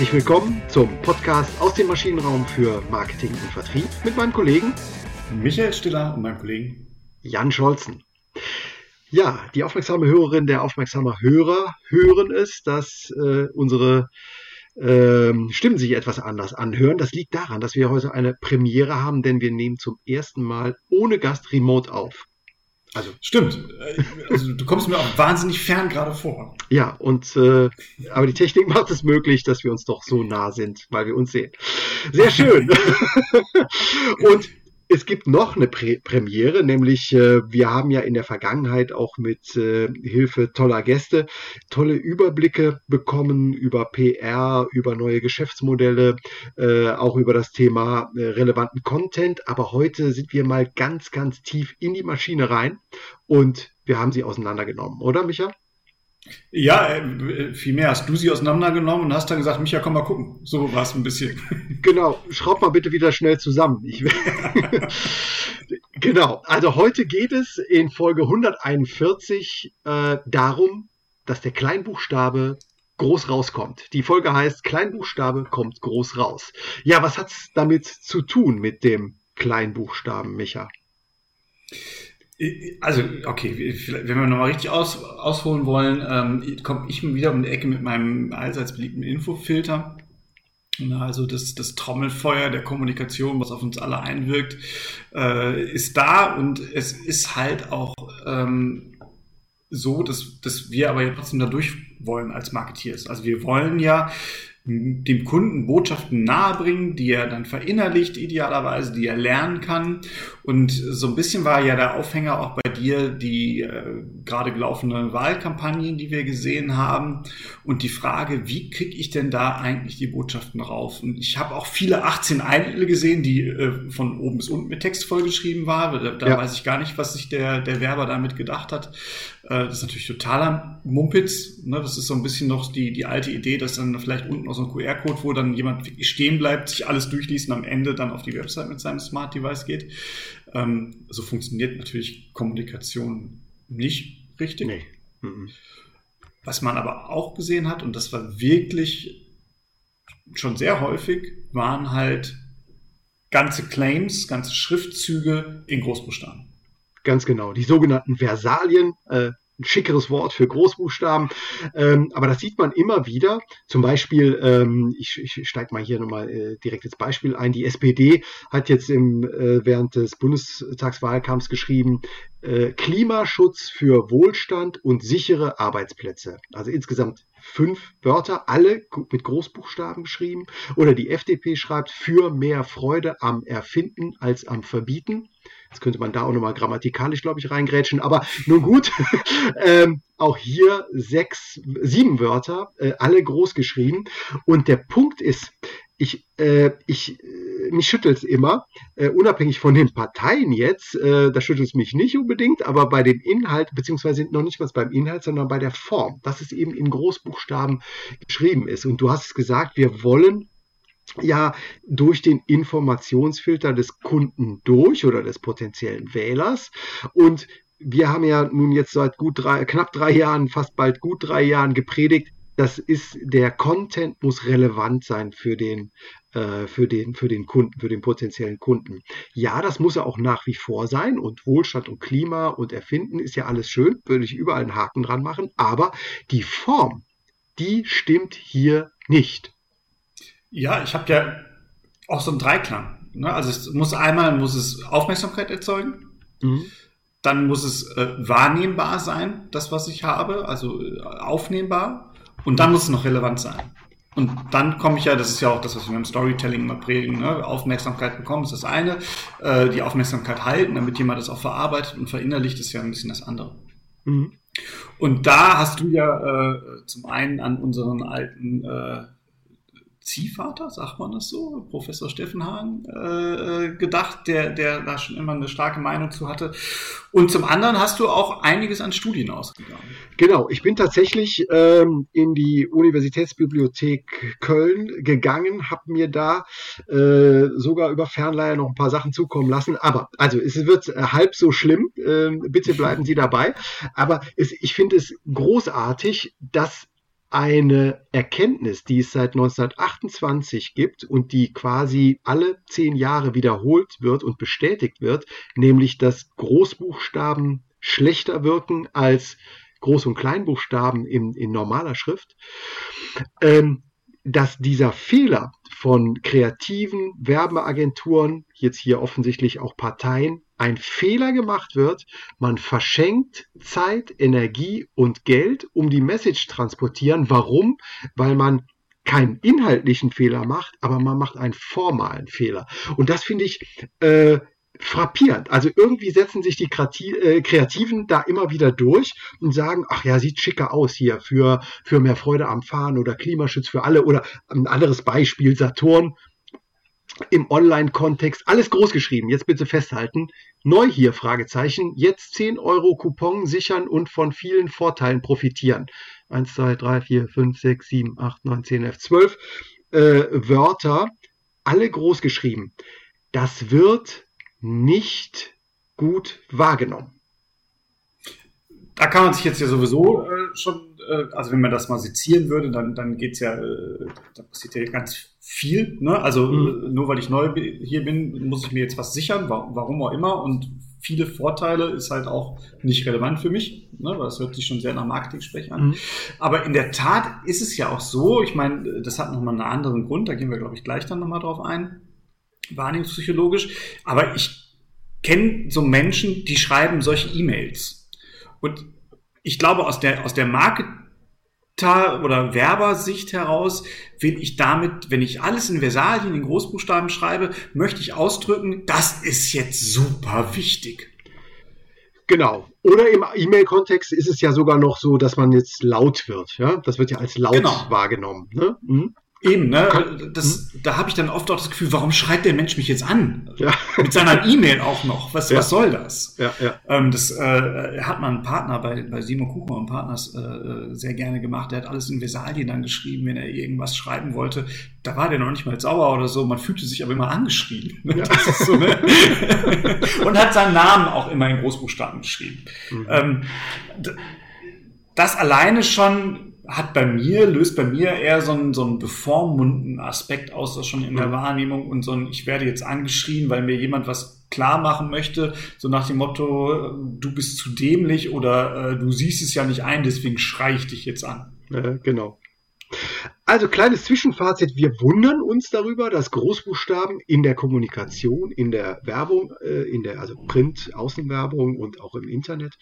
Herzlich willkommen zum Podcast aus dem Maschinenraum für Marketing und Vertrieb mit meinem Kollegen Michael Stiller und meinem Kollegen Jan Scholzen. Ja, die aufmerksame Hörerin, der aufmerksame Hörer hören es, dass äh, unsere ähm, Stimmen sich etwas anders anhören. Das liegt daran, dass wir heute eine Premiere haben, denn wir nehmen zum ersten Mal ohne Gast remote auf. Also stimmt. Also, du kommst mir auch wahnsinnig fern gerade vor. Ja, und äh, aber die Technik macht es möglich, dass wir uns doch so nah sind, weil wir uns sehen. Sehr schön. und es gibt noch eine Prä Premiere, nämlich äh, wir haben ja in der Vergangenheit auch mit äh, Hilfe toller Gäste tolle Überblicke bekommen über PR, über neue Geschäftsmodelle, äh, auch über das Thema äh, relevanten Content. Aber heute sind wir mal ganz, ganz tief in die Maschine rein und wir haben sie auseinandergenommen, oder Micha? Ja, äh, vielmehr hast du sie auseinandergenommen und hast dann gesagt, Micha, komm mal gucken. So war es ein bisschen. Genau, schraub mal bitte wieder schnell zusammen. Genau, also heute geht es in Folge 141 äh, darum, dass der Kleinbuchstabe groß rauskommt. Die Folge heißt Kleinbuchstabe kommt groß raus. Ja, was hat's damit zu tun mit dem Kleinbuchstaben, Micha? Also, okay, wenn wir nochmal richtig aus, ausholen wollen, ähm, komme ich wieder um die Ecke mit meinem allseits beliebten Infofilter. Also das, das Trommelfeuer der Kommunikation, was auf uns alle einwirkt, äh, ist da und es ist halt auch ähm, so, dass, dass wir aber trotzdem da durch wollen als Marketeers. Also wir wollen ja dem Kunden Botschaften nahebringen, die er dann verinnerlicht, idealerweise, die er lernen kann. Und so ein bisschen war ja der Aufhänger auch bei dir die äh, gerade gelaufene Wahlkampagnen, die wir gesehen haben. Und die Frage, wie kriege ich denn da eigentlich die Botschaften rauf? Und ich habe auch viele 18 Einzel gesehen, die äh, von oben bis unten mit Text vollgeschrieben waren. Da, da ja. weiß ich gar nicht, was sich der, der Werber damit gedacht hat. Äh, das ist natürlich totaler Mumpitz. Ne? Das ist so ein bisschen noch die, die alte Idee, dass dann vielleicht unten noch so ein QR-Code, wo dann jemand wirklich stehen bleibt, sich alles durchliest und am Ende dann auf die Website mit seinem Smart Device geht. Ähm, so funktioniert natürlich Kommunikation nicht richtig. Nee. Mhm. Was man aber auch gesehen hat, und das war wirklich schon sehr häufig, waren halt ganze Claims, ganze Schriftzüge in Großbuchstaben. Ganz genau, die sogenannten Versalien, äh, ein schickeres Wort für Großbuchstaben. Ähm, aber das sieht man immer wieder. Zum Beispiel, ähm, ich, ich steige mal hier nochmal äh, direkt ins Beispiel ein. Die SPD hat jetzt im, äh, während des Bundestagswahlkampfs geschrieben, äh, Klimaschutz für Wohlstand und sichere Arbeitsplätze. Also insgesamt fünf Wörter, alle mit Großbuchstaben geschrieben. Oder die FDP schreibt für mehr Freude am Erfinden als am Verbieten. Jetzt könnte man da auch nochmal grammatikalisch, glaube ich, reingrätschen. Aber nun gut, ähm, auch hier sechs, sieben Wörter, äh, alle groß geschrieben. Und der Punkt ist, ich, äh, ich, äh, mich schüttelt es immer, äh, unabhängig von den Parteien jetzt, äh, da schüttelt es mich nicht unbedingt, aber bei dem Inhalt, beziehungsweise noch nicht mal beim Inhalt, sondern bei der Form, dass es eben in Großbuchstaben geschrieben ist. Und du hast es gesagt, wir wollen ja durch den Informationsfilter des Kunden durch oder des potenziellen Wählers. Und wir haben ja nun jetzt seit gut drei, knapp drei Jahren, fast bald gut drei Jahren gepredigt, das ist, der Content muss relevant sein für den, äh, für den, für den Kunden, für den potenziellen Kunden. Ja, das muss er auch nach wie vor sein und Wohlstand und Klima und Erfinden ist ja alles schön, würde ich überall einen Haken dran machen, aber die Form, die stimmt hier nicht. Ja, ich habe ja auch so einen Dreiklang. Ne? Also es muss einmal muss es Aufmerksamkeit erzeugen, mhm. dann muss es äh, wahrnehmbar sein, das was ich habe, also äh, aufnehmbar, und dann muss es noch relevant sein. Und dann komme ich ja, das ist ja auch das, was wir im Storytelling immer predigen, ne? Aufmerksamkeit bekommen ist das eine, äh, die Aufmerksamkeit halten, damit jemand das auch verarbeitet und verinnerlicht, ist ja ein bisschen das andere. Mhm. Und da hast du ja äh, zum einen an unseren alten äh, Ziehvater, sagt man das so, Professor Steffen Hahn, äh, äh, gedacht, der, der da schon immer eine starke Meinung zu hatte. Und zum anderen hast du auch einiges an Studien ausgegangen. Genau, ich bin tatsächlich ähm, in die Universitätsbibliothek Köln gegangen, habe mir da äh, sogar über Fernleihe noch ein paar Sachen zukommen lassen. Aber, also es wird halb so schlimm, äh, bitte bleiben Sie dabei. Aber es, ich finde es großartig, dass eine Erkenntnis, die es seit 1928 gibt und die quasi alle zehn Jahre wiederholt wird und bestätigt wird, nämlich dass Großbuchstaben schlechter wirken als Groß- und Kleinbuchstaben in, in normaler Schrift, ähm, dass dieser Fehler von kreativen Werbeagenturen, jetzt hier offensichtlich auch Parteien, ein Fehler gemacht wird, man verschenkt Zeit, Energie und Geld, um die Message transportieren. Warum? Weil man keinen inhaltlichen Fehler macht, aber man macht einen formalen Fehler. Und das finde ich äh, frappierend. Also irgendwie setzen sich die äh, Kreativen da immer wieder durch und sagen, ach ja, sieht schicker aus hier für, für mehr Freude am Fahren oder Klimaschutz für alle oder ein anderes Beispiel, Saturn im Online-Kontext, alles groß geschrieben. Jetzt bitte festhalten. Neu hier, Fragezeichen. Jetzt 10 Euro Coupon sichern und von vielen Vorteilen profitieren. 1, 2, 3, 4, 5, 6, 7, 8, 9, 10, 11, 12 äh, Wörter, alle groß geschrieben. Das wird nicht gut wahrgenommen. Da kann man sich jetzt ja sowieso äh, schon, äh, also wenn man das mal sezieren würde, dann, dann geht es ja, äh, da passiert ja ganz viel. Ne? Also mhm. Äh, nur weil ich neu hier bin, muss ich mir jetzt was sichern, warum auch immer. Und viele Vorteile ist halt auch nicht relevant für mich, ne? weil das hört sich schon sehr nach Marketing-Sprech an. Mhm. Aber in der Tat ist es ja auch so, ich meine, das hat nochmal einen anderen Grund, da gehen wir, glaube ich, gleich dann nochmal drauf ein wahrnehmungspsychologisch. Aber ich kenne so Menschen, die schreiben solche E-Mails. Und ich glaube, aus der, aus der Marketer- oder Werbersicht heraus will ich damit, wenn ich alles in Versalien, in Großbuchstaben schreibe, möchte ich ausdrücken, das ist jetzt super wichtig. Genau. Oder im E-Mail-Kontext ist es ja sogar noch so, dass man jetzt laut wird. Ja, das wird ja als laut genau. wahrgenommen. Ne? Mhm. Eben, ne? Das, hm? Da habe ich dann oft auch das Gefühl, warum schreibt der Mensch mich jetzt an? Ja. Mit seiner E-Mail auch noch. Was, ja. was soll das? Ja, ja. Ähm, das äh, hat mein Partner bei, bei Simon Kuchmann und Partners äh, sehr gerne gemacht. Der hat alles in Versalien dann geschrieben, wenn er irgendwas schreiben wollte. Da war der noch nicht mal sauer oder so. Man fühlte sich aber immer angeschrieben. Ja. So, ne? und hat seinen Namen auch immer in Großbuchstaben geschrieben. Mhm. Ähm, das alleine schon hat bei mir, löst bei mir eher so einen, so einen bevormunden Aspekt aus, das schon in der Wahrnehmung und so ein, ich werde jetzt angeschrien, weil mir jemand was klar machen möchte, so nach dem Motto, du bist zu dämlich oder äh, du siehst es ja nicht ein, deswegen schrei ich dich jetzt an. Ja, genau. Also kleines Zwischenfazit, wir wundern uns darüber, dass Großbuchstaben in der Kommunikation, in der Werbung, äh, in der also Print, Außenwerbung und auch im Internet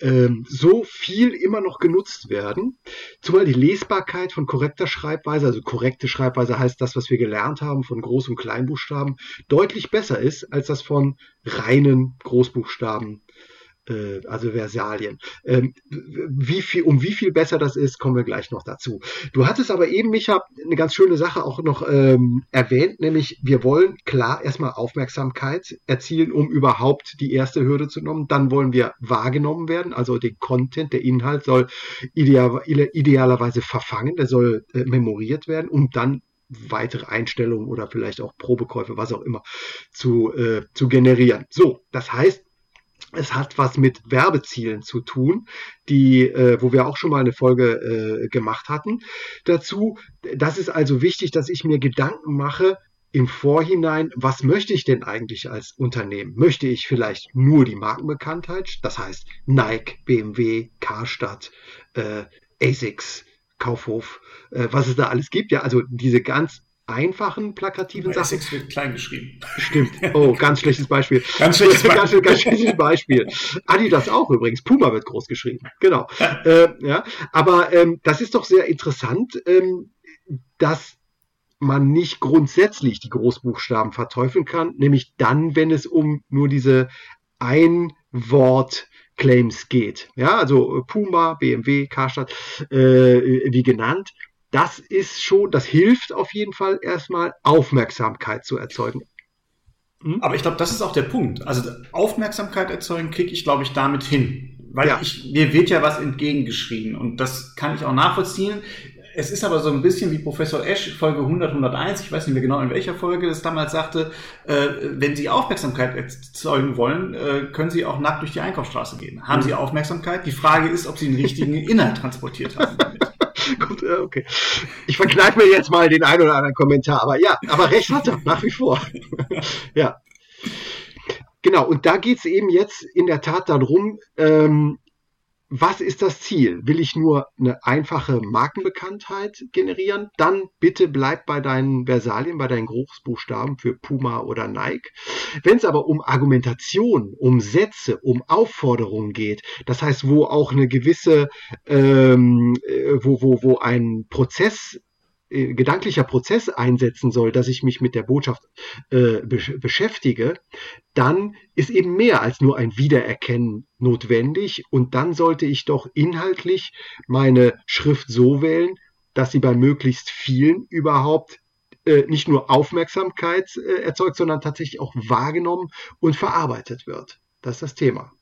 ähm, so viel immer noch genutzt werden, zumal die Lesbarkeit von korrekter Schreibweise, also korrekte Schreibweise heißt das, was wir gelernt haben von Groß- und Kleinbuchstaben, deutlich besser ist als das von reinen Großbuchstaben äh, also Versalien. Ähm, wie viel, um wie viel besser das ist, kommen wir gleich noch dazu. Du hattest aber eben, Micha, eine ganz schöne Sache auch noch ähm, erwähnt, nämlich wir wollen klar erstmal Aufmerksamkeit erzielen, um überhaupt die erste Hürde zu nehmen. Dann wollen wir wahrgenommen werden, also der Content, der Inhalt soll ideal, idealerweise verfangen, der soll äh, memoriert werden, um dann weitere Einstellungen oder vielleicht auch Probekäufe, was auch immer, zu, äh, zu generieren. So, das heißt, es hat was mit Werbezielen zu tun, die, äh, wo wir auch schon mal eine Folge äh, gemacht hatten. Dazu, das ist also wichtig, dass ich mir Gedanken mache im Vorhinein, was möchte ich denn eigentlich als Unternehmen? Möchte ich vielleicht nur die Markenbekanntheit, das heißt Nike, BMW, Karstadt, äh, ASICS, Kaufhof, äh, was es da alles gibt, ja, also diese ganz einfachen plakativen Sachen. Essex wird klein geschrieben. Stimmt. Oh, ganz schlechtes Beispiel. ganz schlechtes Beispiel. ganz, ganz schlechtes Beispiel. Adidas auch übrigens. Puma wird groß geschrieben. Genau. äh, ja. Aber ähm, das ist doch sehr interessant, ähm, dass man nicht grundsätzlich die Großbuchstaben verteufeln kann, nämlich dann, wenn es um nur diese Ein-Wort- Claims geht. Ja, also Puma, BMW, Karstadt, äh, wie genannt das ist schon, das hilft auf jeden Fall erstmal Aufmerksamkeit zu erzeugen. Hm? Aber ich glaube, das ist auch der Punkt. Also Aufmerksamkeit erzeugen kriege ich, glaube ich, damit hin. Weil ja. ich, mir wird ja was entgegengeschrieben und das kann ich auch nachvollziehen. Es ist aber so ein bisschen wie Professor Esch, Folge 100, 101, ich weiß nicht mehr genau in welcher Folge das damals sagte, äh, wenn Sie Aufmerksamkeit erzeugen wollen, äh, können Sie auch nackt durch die Einkaufsstraße gehen. Haben mhm. Sie Aufmerksamkeit? Die Frage ist, ob Sie den richtigen Inhalt transportiert haben damit. Gut, okay. Ich verkneife mir jetzt mal den einen oder anderen Kommentar, aber ja, aber recht hat er, nach wie vor. ja. Genau, und da geht es eben jetzt in der Tat darum, ähm, was ist das Ziel? Will ich nur eine einfache Markenbekanntheit generieren? Dann bitte bleib bei deinen Versalien, bei deinen Großbuchstaben für Puma oder Nike. Wenn es aber um Argumentation, um Sätze, um Aufforderungen geht, das heißt, wo auch eine gewisse, ähm, äh, wo, wo, wo ein Prozess äh, gedanklicher Prozess einsetzen soll, dass ich mich mit der Botschaft äh, be beschäftige, dann ist eben mehr als nur ein Wiedererkennen notwendig und dann sollte ich doch inhaltlich meine Schrift so wählen, dass sie bei möglichst vielen überhaupt äh, nicht nur Aufmerksamkeit äh, erzeugt, sondern tatsächlich auch wahrgenommen und verarbeitet wird. Das ist das Thema.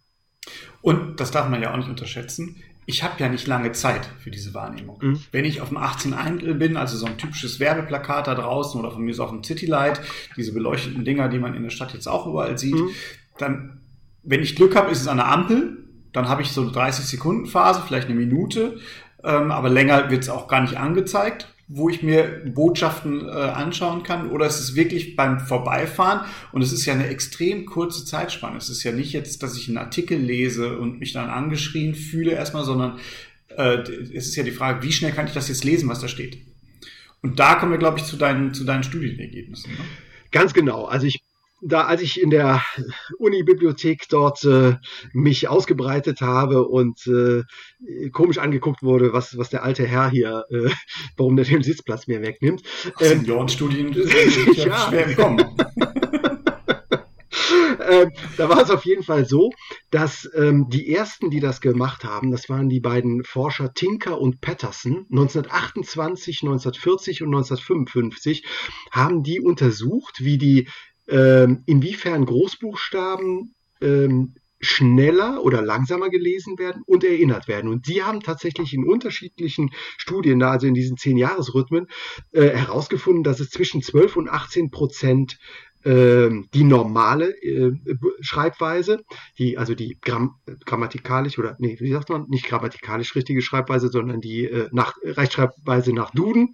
Und das darf man ja auch nicht unterschätzen ich habe ja nicht lange Zeit für diese Wahrnehmung. Mhm. Wenn ich auf dem 18 Eindl bin, also so ein typisches Werbeplakat da draußen oder von mir ist auch ein Citylight, diese beleuchteten Dinger, die man in der Stadt jetzt auch überall sieht, mhm. dann, wenn ich Glück habe, ist es an der Ampel, dann habe ich so eine 30 Sekunden Phase, vielleicht eine Minute, ähm, aber länger wird es auch gar nicht angezeigt wo ich mir Botschaften äh, anschauen kann, oder es ist wirklich beim Vorbeifahren und es ist ja eine extrem kurze Zeitspanne. Es ist ja nicht jetzt, dass ich einen Artikel lese und mich dann angeschrien fühle erstmal, sondern äh, es ist ja die Frage, wie schnell kann ich das jetzt lesen, was da steht? Und da kommen wir, glaube ich, zu deinen, zu deinen Studienergebnissen. Ne? Ganz genau. Also ich da, als ich in der Uni-Bibliothek dort äh, mich ausgebreitet habe und äh, komisch angeguckt wurde, was, was der alte Herr hier, äh, warum der den Sitzplatz mir wegnimmt. Ähm, Seniorenstudien ja. schwer entkommen. ähm, da war es auf jeden Fall so, dass ähm, die ersten, die das gemacht haben, das waren die beiden Forscher Tinker und Patterson, 1928, 1940 und 1955, haben die untersucht, wie die ähm, inwiefern Großbuchstaben ähm, schneller oder langsamer gelesen werden und erinnert werden. Und die haben tatsächlich in unterschiedlichen Studien, also in diesen zehn Jahresrhythmen, äh, herausgefunden, dass es zwischen 12 und 18 Prozent ähm, die normale äh, Schreibweise, die, also die Gramm, grammatikalisch oder, nee, wie sagt man, nicht grammatikalisch richtige Schreibweise, sondern die äh, nach, Rechtschreibweise nach Duden,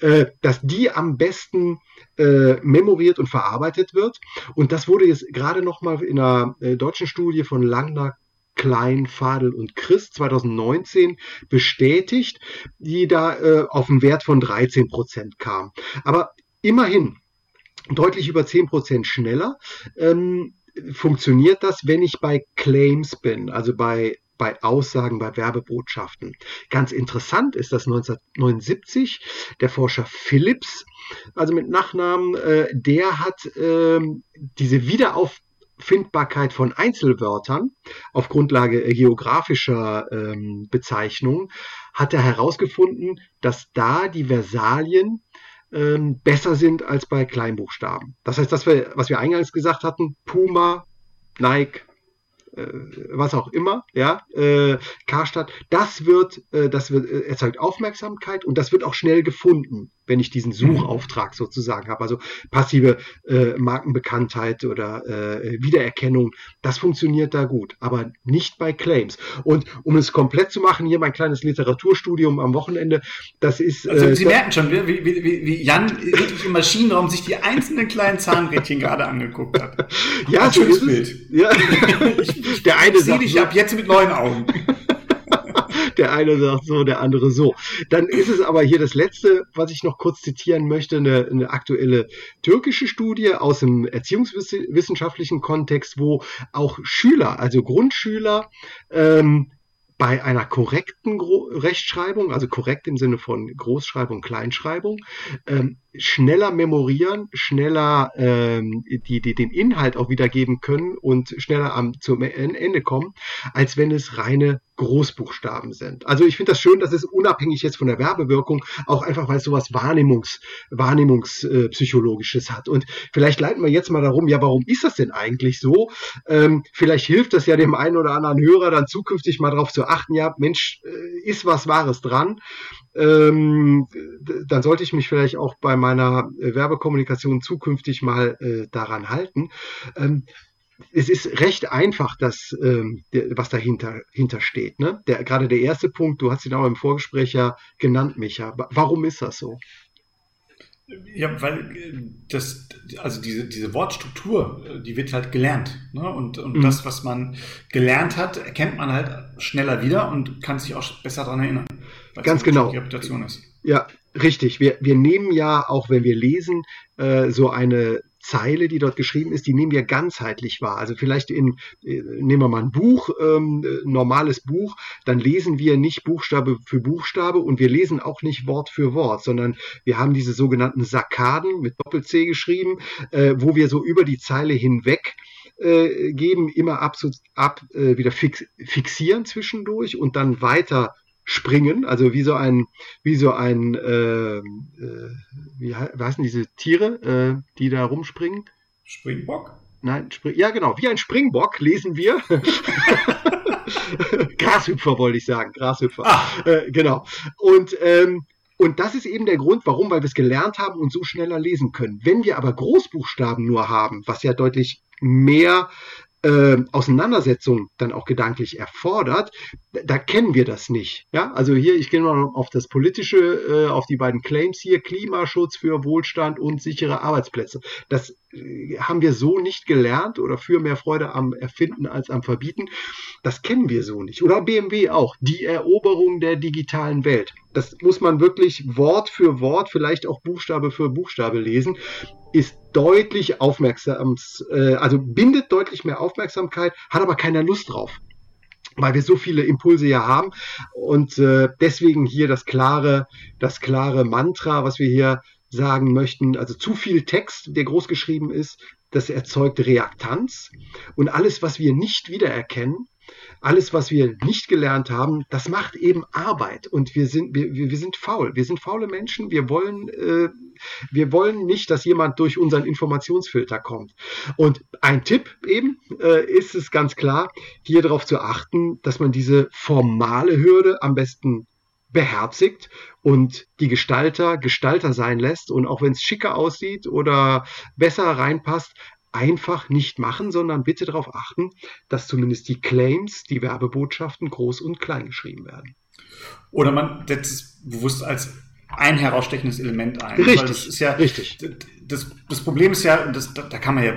äh, dass die am besten äh, memoriert und verarbeitet wird. Und das wurde jetzt gerade nochmal in einer äh, deutschen Studie von Langner Klein, Fadel und Christ 2019 bestätigt, die da äh, auf einen Wert von 13 Prozent kam. Aber immerhin, deutlich über 10% schneller. Ähm, funktioniert das, wenn ich bei Claims bin, also bei bei Aussagen, bei Werbebotschaften. Ganz interessant ist, dass 1979 der Forscher Phillips, also mit Nachnamen, äh, der hat äh, diese Wiederauffindbarkeit von Einzelwörtern auf Grundlage geografischer ähm, Bezeichnungen, hat er herausgefunden, dass da die Versalien ähm, besser sind als bei Kleinbuchstaben. Das heißt, wir, was wir eingangs gesagt hatten, Puma, Nike, was auch immer, ja, äh, Karstadt, das wird, äh, das wird, äh, erzeugt Aufmerksamkeit und das wird auch schnell gefunden wenn ich diesen Suchauftrag sozusagen habe. Also passive äh, Markenbekanntheit oder äh, Wiedererkennung, das funktioniert da gut, aber nicht bei Claims. Und um es komplett zu machen, hier mein kleines Literaturstudium am Wochenende, das ist. Also Sie merken schon, wie, wie, wie, Jan im Maschinenraum sich die einzelnen kleinen Zahnrädchen gerade angeguckt hat. Ja, schönes Bild. Ja. ich, der eine ich sehe dich ab jetzt mit neuen Augen der eine sagt so, der andere so. Dann ist es aber hier das letzte, was ich noch kurz zitieren möchte, eine, eine aktuelle türkische Studie aus dem erziehungswissenschaftlichen Kontext, wo auch Schüler, also Grundschüler, ähm, bei einer korrekten Gro Rechtschreibung, also korrekt im Sinne von Großschreibung, Kleinschreibung, ähm, schneller memorieren, schneller ähm, die, die den Inhalt auch wiedergeben können und schneller am zum Ende kommen, als wenn es reine Großbuchstaben sind. Also ich finde das schön, dass es unabhängig jetzt von der Werbewirkung auch einfach, weil es sowas Wahrnehmungs, Wahrnehmungspsychologisches hat. Und vielleicht leiten wir jetzt mal darum, ja, warum ist das denn eigentlich so? Ähm, vielleicht hilft das ja dem einen oder anderen Hörer dann zukünftig mal darauf zu achten, ja, Mensch, äh, ist was Wahres dran ähm, dann sollte ich mich vielleicht auch bei meiner Werbekommunikation zukünftig mal äh, daran halten. Ähm, es ist recht einfach, das, ähm, der, was dahinter hinter steht. Ne? Der, gerade der erste Punkt, du hast ihn auch im Vorgespräch ja genannt, Micha. Warum ist das so? Ja, weil äh, das, also diese, diese Wortstruktur, äh, die wird halt gelernt. Ne? Und, und mhm. das, was man gelernt hat, erkennt man halt schneller wieder und kann sich auch besser daran erinnern. Ganz genau. Die Reputation ist. Ja, richtig. Wir, wir nehmen ja, auch wenn wir lesen, äh, so eine Zeile, die dort geschrieben ist, die nehmen wir ganzheitlich wahr. Also vielleicht in, äh, nehmen wir mal ein Buch, ähm, normales Buch, dann lesen wir nicht Buchstabe für Buchstabe und wir lesen auch nicht Wort für Wort, sondern wir haben diese sogenannten Sakkaden mit Doppel-C geschrieben, äh, wo wir so über die Zeile hinweg äh, geben, immer ab, ab äh, wieder fix, fixieren zwischendurch und dann weiter springen, also wie so ein, wie so ein, äh, äh, wie heißen diese Tiere, äh, die da rumspringen? Springbock? Nein, Spring, ja genau, wie ein Springbock lesen wir. Grashüpfer wollte ich sagen, Grashüpfer. Ah. Äh, genau. Und ähm, und das ist eben der Grund, warum, weil wir es gelernt haben und so schneller lesen können. Wenn wir aber Großbuchstaben nur haben, was ja deutlich mehr äh, Auseinandersetzung dann auch gedanklich erfordert, da kennen wir das nicht. Ja, also hier, ich gehe mal auf das politische, äh, auf die beiden Claims hier, Klimaschutz für Wohlstand und sichere Arbeitsplätze. Das haben wir so nicht gelernt oder für mehr Freude am Erfinden als am Verbieten. Das kennen wir so nicht. Oder BMW auch. Die Eroberung der digitalen Welt. Das muss man wirklich Wort für Wort, vielleicht auch Buchstabe für Buchstabe lesen ist deutlich aufmerksam, äh, also bindet deutlich mehr Aufmerksamkeit, hat aber keiner Lust drauf weil wir so viele Impulse ja haben und äh, deswegen hier das klare, das klare Mantra, was wir hier sagen möchten, also zu viel Text, der groß geschrieben ist, das erzeugt Reaktanz und alles, was wir nicht wiedererkennen, alles, was wir nicht gelernt haben, das macht eben Arbeit. Und wir sind, wir, wir sind faul. Wir sind faule Menschen. Wir wollen, äh, wir wollen nicht, dass jemand durch unseren Informationsfilter kommt. Und ein Tipp eben äh, ist es ganz klar, hier darauf zu achten, dass man diese formale Hürde am besten beherzigt und die Gestalter Gestalter sein lässt und auch wenn es schicker aussieht oder besser reinpasst, einfach nicht machen, sondern bitte darauf achten, dass zumindest die Claims, die Werbebotschaften groß und klein geschrieben werden. Oder man setzt es bewusst als ein herausstechendes Element ein. Richtig, das ja, richtig. Das, das Problem ist ja, das, da kann man ja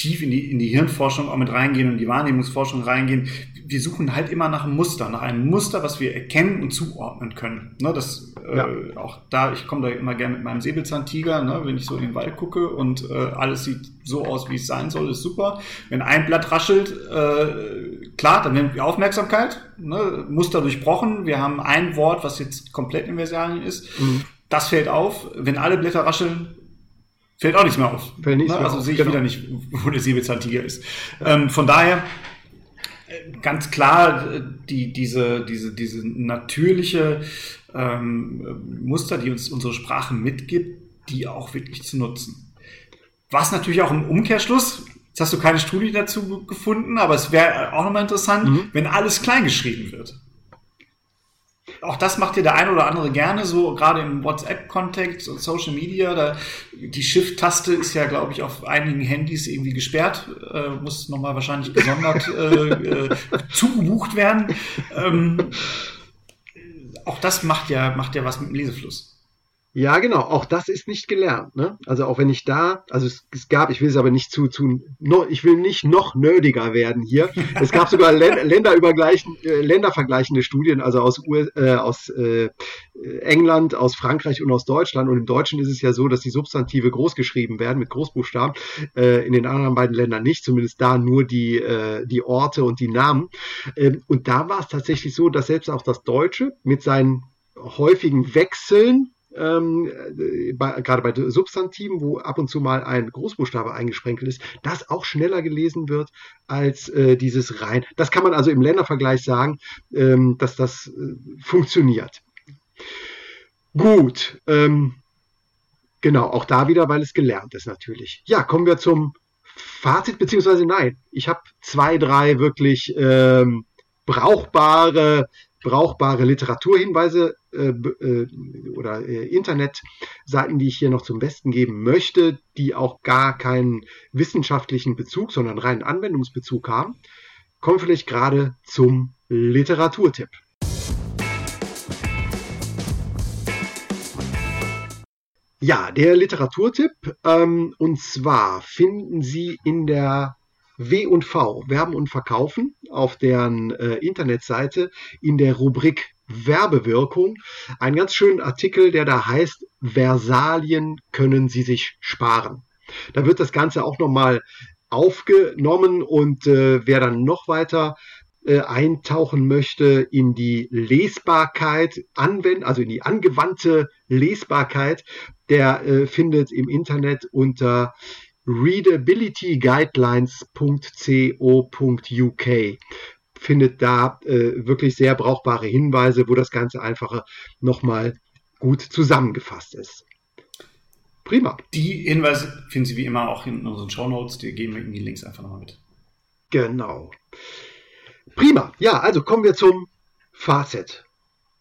tief in die, in die Hirnforschung auch mit reingehen und die Wahrnehmungsforschung reingehen. Wir suchen halt immer nach einem Muster, nach einem Muster, was wir erkennen und zuordnen können. Ne, das, äh, ja. äh, auch da, ich komme da immer gerne mit meinem Säbelzahntiger, ne, wenn ich so in den Wald gucke und äh, alles sieht so aus, wie es sein soll, ist super. Wenn ein Blatt raschelt, äh, klar, dann nehmen wir Aufmerksamkeit, ne, Muster durchbrochen. Wir haben ein Wort, was jetzt komplett in Versalien ist. Mhm. Das fällt auf. Wenn alle Blätter rascheln, Fällt auch nichts mehr auf. Fällt nichts ne? mehr also auf. sehe ich genau. wieder nicht, wo der Säbelzahntiger ist. Ähm, von daher äh, ganz klar äh, die, diese, diese, diese natürliche ähm, Muster, die uns unsere Sprache mitgibt, die auch wirklich zu nutzen. Was natürlich auch im Umkehrschluss, jetzt hast du keine Studie dazu gefunden, aber es wäre auch nochmal interessant, mhm. wenn alles klein geschrieben wird auch das macht ja der ein oder andere gerne, so gerade im WhatsApp-Kontext und Social Media. Da, die Shift-Taste ist ja, glaube ich, auf einigen Handys irgendwie gesperrt, äh, muss nochmal wahrscheinlich gesondert äh, äh, zugebucht werden. Ähm, auch das macht ja, macht ja was mit dem Lesefluss. Ja, genau. Auch das ist nicht gelernt. Ne? Also auch wenn ich da, also es, es gab, ich will es aber nicht zu, zu no, ich will nicht noch nerdiger werden hier. Es gab sogar Länderübergleichen, äh, ländervergleichende Studien, also aus, äh, aus äh, England, aus Frankreich und aus Deutschland. Und im Deutschen ist es ja so, dass die Substantive groß geschrieben werden mit Großbuchstaben. Äh, in den anderen beiden Ländern nicht, zumindest da nur die, äh, die Orte und die Namen. Ähm, und da war es tatsächlich so, dass selbst auch das Deutsche mit seinen häufigen Wechseln ähm, bei, gerade bei Substantiven, wo ab und zu mal ein Großbuchstabe eingesprenkelt ist, das auch schneller gelesen wird als äh, dieses rein. Das kann man also im Ländervergleich sagen, ähm, dass das äh, funktioniert. Gut, ähm, genau, auch da wieder, weil es gelernt ist natürlich. Ja, kommen wir zum Fazit, beziehungsweise nein, ich habe zwei, drei wirklich ähm, brauchbare brauchbare Literaturhinweise äh, äh, oder äh, Internetseiten, die ich hier noch zum Besten geben möchte, die auch gar keinen wissenschaftlichen Bezug, sondern reinen Anwendungsbezug haben, kommen vielleicht gerade zum Literaturtipp. Ja, der Literaturtipp. Ähm, und zwar finden Sie in der W&V, Werben und Verkaufen, auf deren äh, Internetseite in der Rubrik Werbewirkung einen ganz schönen Artikel, der da heißt, Versalien können Sie sich sparen. Da wird das Ganze auch nochmal aufgenommen und äh, wer dann noch weiter äh, eintauchen möchte in die Lesbarkeit, anwenden, also in die angewandte Lesbarkeit, der äh, findet im Internet unter readabilityguidelines.co.uk findet da äh, wirklich sehr brauchbare Hinweise, wo das Ganze einfach nochmal gut zusammengefasst ist. Prima. Die Hinweise finden Sie wie immer auch in unseren Show Notes. Die geben wir Ihnen die Links einfach nochmal mit. Genau. Prima. Ja, also kommen wir zum Fazit.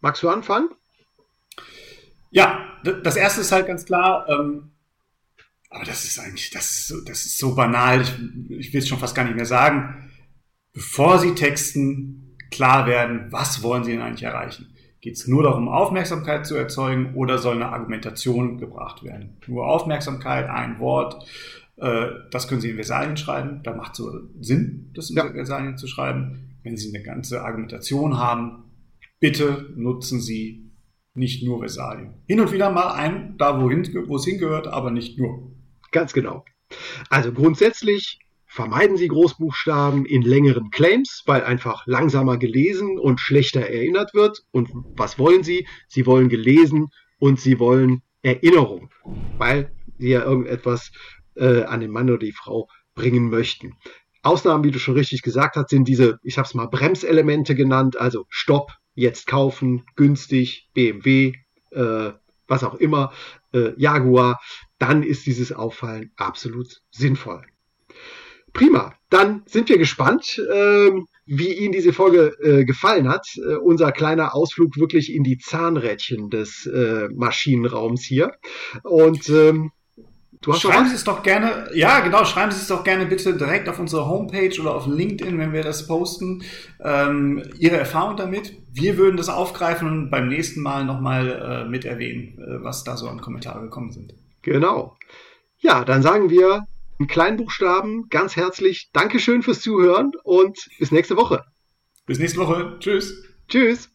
Magst du anfangen? Ja, das erste ist halt ganz klar, ähm, aber das ist eigentlich, das ist so, das ist so banal, ich, ich will es schon fast gar nicht mehr sagen. Bevor Sie texten, klar werden, was wollen Sie denn eigentlich erreichen? Geht es nur darum, Aufmerksamkeit zu erzeugen oder soll eine Argumentation gebracht werden? Nur Aufmerksamkeit, ein Wort, äh, das können Sie in Versalien schreiben, da macht so Sinn, das in ja. Versalien zu schreiben wenn Sie eine ganze Argumentation haben, bitte nutzen Sie nicht nur Versalien. Hin und wieder mal ein, da wohin, wo es hingehört, aber nicht nur. Ganz genau. Also grundsätzlich vermeiden Sie Großbuchstaben in längeren Claims, weil einfach langsamer gelesen und schlechter erinnert wird. Und was wollen Sie? Sie wollen gelesen und Sie wollen Erinnerung, weil Sie ja irgendetwas äh, an den Mann oder die Frau bringen möchten. Ausnahmen, wie du schon richtig gesagt hast, sind diese, ich habe es mal Bremselemente genannt, also Stopp, jetzt kaufen, günstig, BMW, äh, was auch immer, äh, Jaguar, dann ist dieses Auffallen absolut sinnvoll. Prima, dann sind wir gespannt, äh, wie Ihnen diese Folge äh, gefallen hat. Äh, unser kleiner Ausflug wirklich in die Zahnrädchen des äh, Maschinenraums hier. Und ähm, schreiben Sie es doch gerne, ja genau, schreiben Sie es doch gerne bitte direkt auf unsere Homepage oder auf LinkedIn, wenn wir das posten, ähm, Ihre Erfahrung damit. Wir würden das aufgreifen und beim nächsten Mal nochmal äh, mit erwähnen, äh, was da so an Kommentare gekommen sind. Genau. Ja, dann sagen wir in kleinen Buchstaben ganz herzlich Dankeschön fürs Zuhören und bis nächste Woche. Bis nächste Woche. Tschüss. Tschüss.